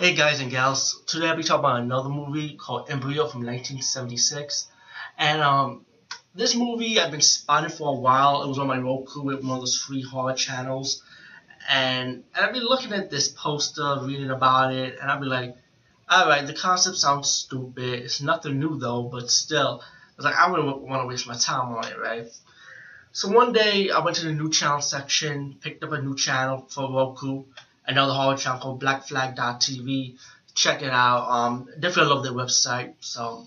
Hey guys and gals, today I'll be talking about another movie called Embryo from 1976. And um, this movie I've been spotting for a while. It was on my Roku with one of those free horror channels. And, and I've been looking at this poster, reading about it, and I'll be like, alright, the concept sounds stupid. It's nothing new though, but still, I was like, I wouldn't want to waste my time on it, right? So one day I went to the new channel section, picked up a new channel for Roku another horror channel called blackflag.tv. Check it out. Um, definitely love their website. So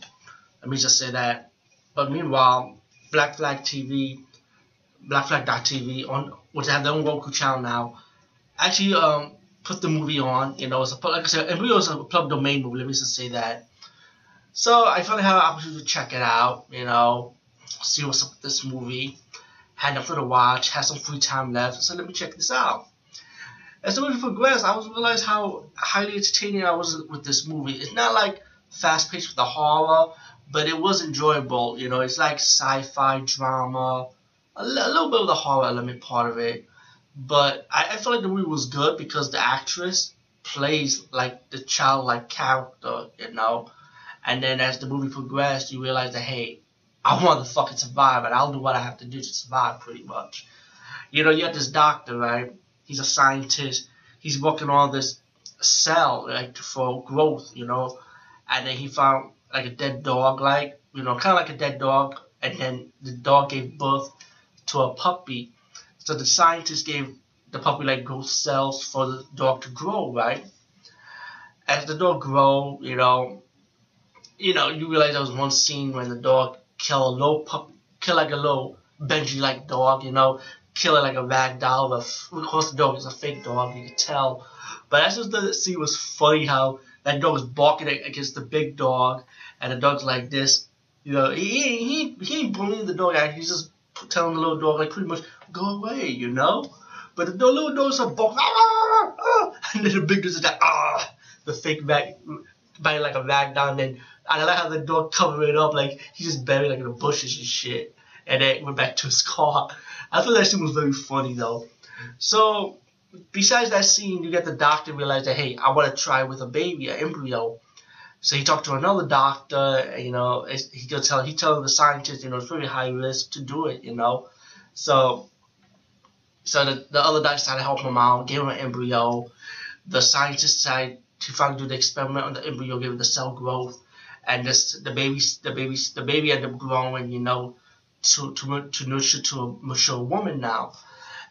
let me just say that. But meanwhile, Black Flag TV, blackflag.tv, on which have their own Roku channel now, actually um, put the movie on. You know, it's a like I said, it was a public domain movie. Let me just say that. So I finally had an opportunity to check it out. You know, see what's up with this movie. Had nothing to watch. Had some free time left. So let me check this out as the movie progressed, I was realized how highly entertaining I was with this movie. It's not like fast paced with the horror, but it was enjoyable. You know, it's like sci-fi drama, a, little bit of the horror element part of it. But I, I feel like the movie was good because the actress plays like the childlike character, you know. And then as the movie progressed, you realize that hey, I want to fucking survive, and I'll do what I have to do to survive, pretty much. You know, you have this doctor, right? He's a scientist. He's working on this cell like for growth, you know. And then he found like a dead dog, like you know, kind of like a dead dog. And then the dog gave birth to a puppy. So the scientist gave the puppy like growth cells for the dog to grow, right? As the dog grow, you know, you know, you realize there was one scene when the dog killed a little puppy, kill like a little Benji like dog, you know, kill it like a rag doll. But of course, the dog is a fake dog. You can tell. But that's just the scene was funny how that dog was barking against the big dog, and the dog's like this. You know, he he he ain't bullying the dog. He's just telling the little dog like pretty much go away. You know. But the little dog's a bark, ah, ah, and then the big dog's like ah, the fake rag, biting like a rag doll. And then I like how the dog covered it up like he just buried like in the bushes and shit, and then went back to his car. I thought that scene was very funny though. So besides that scene, you get the doctor realize that hey, I want to try with a baby, an embryo. So he talked to another doctor. You know, he could tell he told the scientist, you know, it's very high risk to do it. You know, so so the, the other doctor tried to help him out, gave him an embryo. The scientist decided to finally do the experiment on the embryo, give it the cell growth, and this the baby the baby the baby ended up growing. You know, to, to, to nurture to a mature woman now.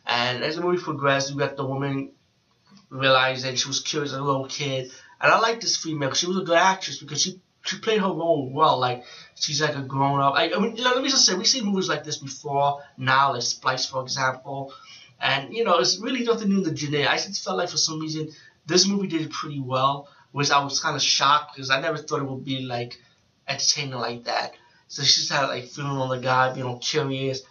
And as the movie progressed, you got the woman realizing she was curious as a little kid. And I like this female. She was a good actress because she she played her role well. Like she's like a grown up. I, I mean, let me just say, we've seen movies like this before. Now, like Splice, for example. And you know, it's really nothing new the genre. I just felt like for some reason this movie did pretty well, which I was kind of shocked because I never thought it would be like entertaining like that. So she just had like feeling on the guy, being all curious.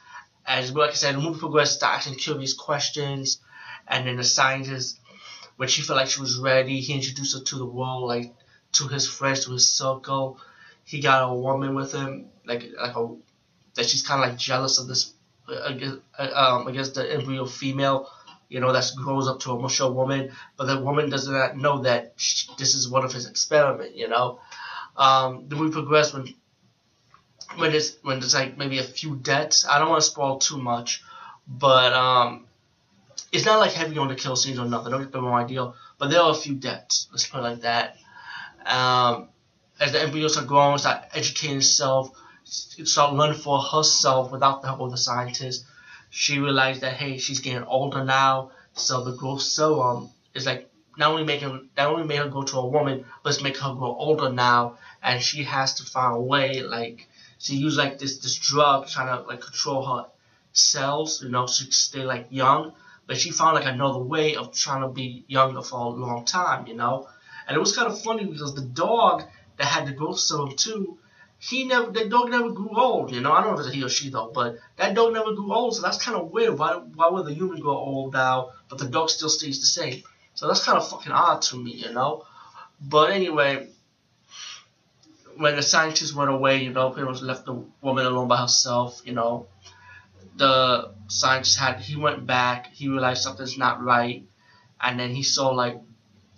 As like I said, the movie progressed to asking curious questions, and then the scientist, when she felt like she was ready, he introduced her to the world, like to his friends, to his circle. He got a woman with him, like like a that she's kind of like jealous of this, against, uh, um, against the embryo female, you know, that grows up to a mature woman. But the woman does not know that she, this is one of his experiment, you know. Um, the movie progressed when when it's when it's like maybe a few deaths. I don't want to spoil too much, but um, it's not like heavy on the kill scenes or nothing. Don't get the wrong idea. But there are a few deaths. Let's put it like that. Um, as the embryo start growing, start educating itself, start learning for herself without the help of the scientist. She realized that hey, she's getting older now, so the growth serum is like not only making not only make her go to a woman, but it's making her grow older now, and she has to find a way like she used like this this drug trying to like control her cells, you know, so stay like young. But she found like another way of trying to be younger for a long time, you know. And it was kind of funny because the dog that had the growth serum too, he never the dog never grew old, you know. I don't know if it's he or she though, but that dog never grew old, so that's kind of weird. Why why would the human grow old now, but the dog still stays the same? So that's kind of fucking odd to me, you know. But anyway, when the scientists went away, you know, pretty much left the woman alone by herself, you know. The scientist had he went back, he realized something's not right, and then he saw like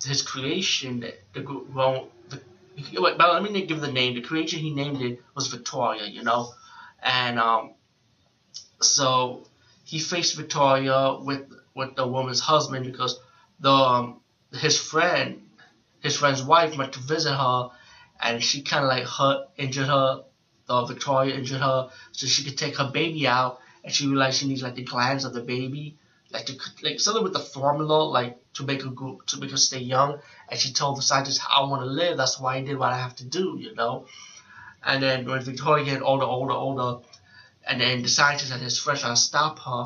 his creation, the, the well, the, but let me give the name. The creation he named it was Victoria, you know, and um, so he faced Victoria with with the woman's husband because the um, his friend, his friend's wife went to visit her, and she kind of like hurt, injured her. The Victoria injured her, so she could take her baby out, and she realized she needs like the glands of the baby, like to like something with the formula, like to make her go, to make her stay young. And she told the scientist, "I want to live. That's why I did what I have to do," you know. And then when Victoria get older, older, older, and then the scientist and his friends trying to stop her.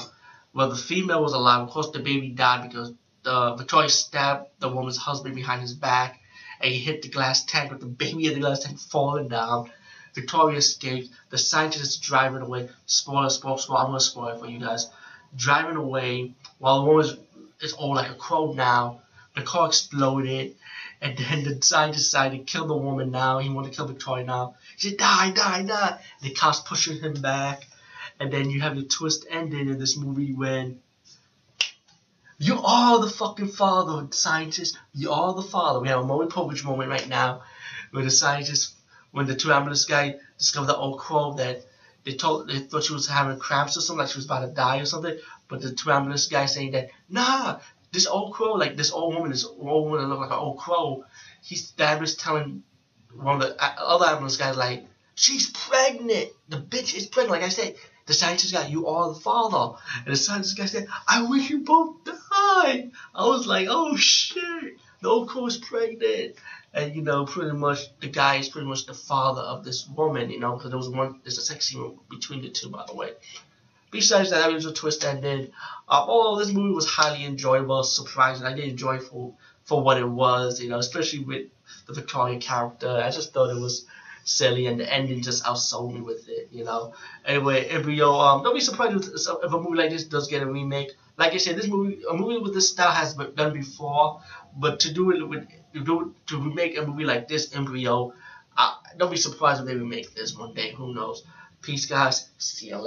Well, the female was alive. Of course, the baby died because the Victoria stabbed the woman's husband behind his back, and he hit the glass tank with the baby in the glass tank falling down. Victoria escaped. The scientist is driving away. Spoiler, spoiler, spoiler. I'm gonna spoil it for you guys. Driving away while the woman is all like a crow now. The car exploded, and then the scientist decided to kill the woman now. He wanted to kill Victoria now. He said, die, die, die. And the cops pushing him back. And then you have the twist ending in this movie when you are the fucking father, scientist. You are the father. We have a Maury Povich moment right now where the scientist, when the two ambulance guy discovered the old crow that they told they thought she was having cramps or something, like she was about to die or something. But the two ambulance guy saying that, nah, this old crow, like this old woman, this old woman that looked like an old crow. He's the ambulance telling one of the uh, other ambulance guys like, she's pregnant. The bitch is pregnant. Like I said, the scientist guy, you are the father. And the scientist guy said, I wish you both died. I was like, oh shit. The old is pregnant. And, you know, pretty much the guy is pretty much the father of this woman, you know, because there was one, there's a sex scene between the two, by the way. Besides that, there was a twist ended. Uh, although this movie was highly enjoyable, surprising. I did enjoy it for, for what it was, you know, especially with the Victorian character. I just thought it was silly, and the ending just outsold me with it, you know. Anyway, Embryo, um, don't be surprised if, a movie like this does get a remake. Like I said, this movie, a movie with this style has been done before, but to do it with, to do to remake a movie like this, Embryo, uh, don't be surprised if they remake this one day. Who knows? Peace, guys. See you later.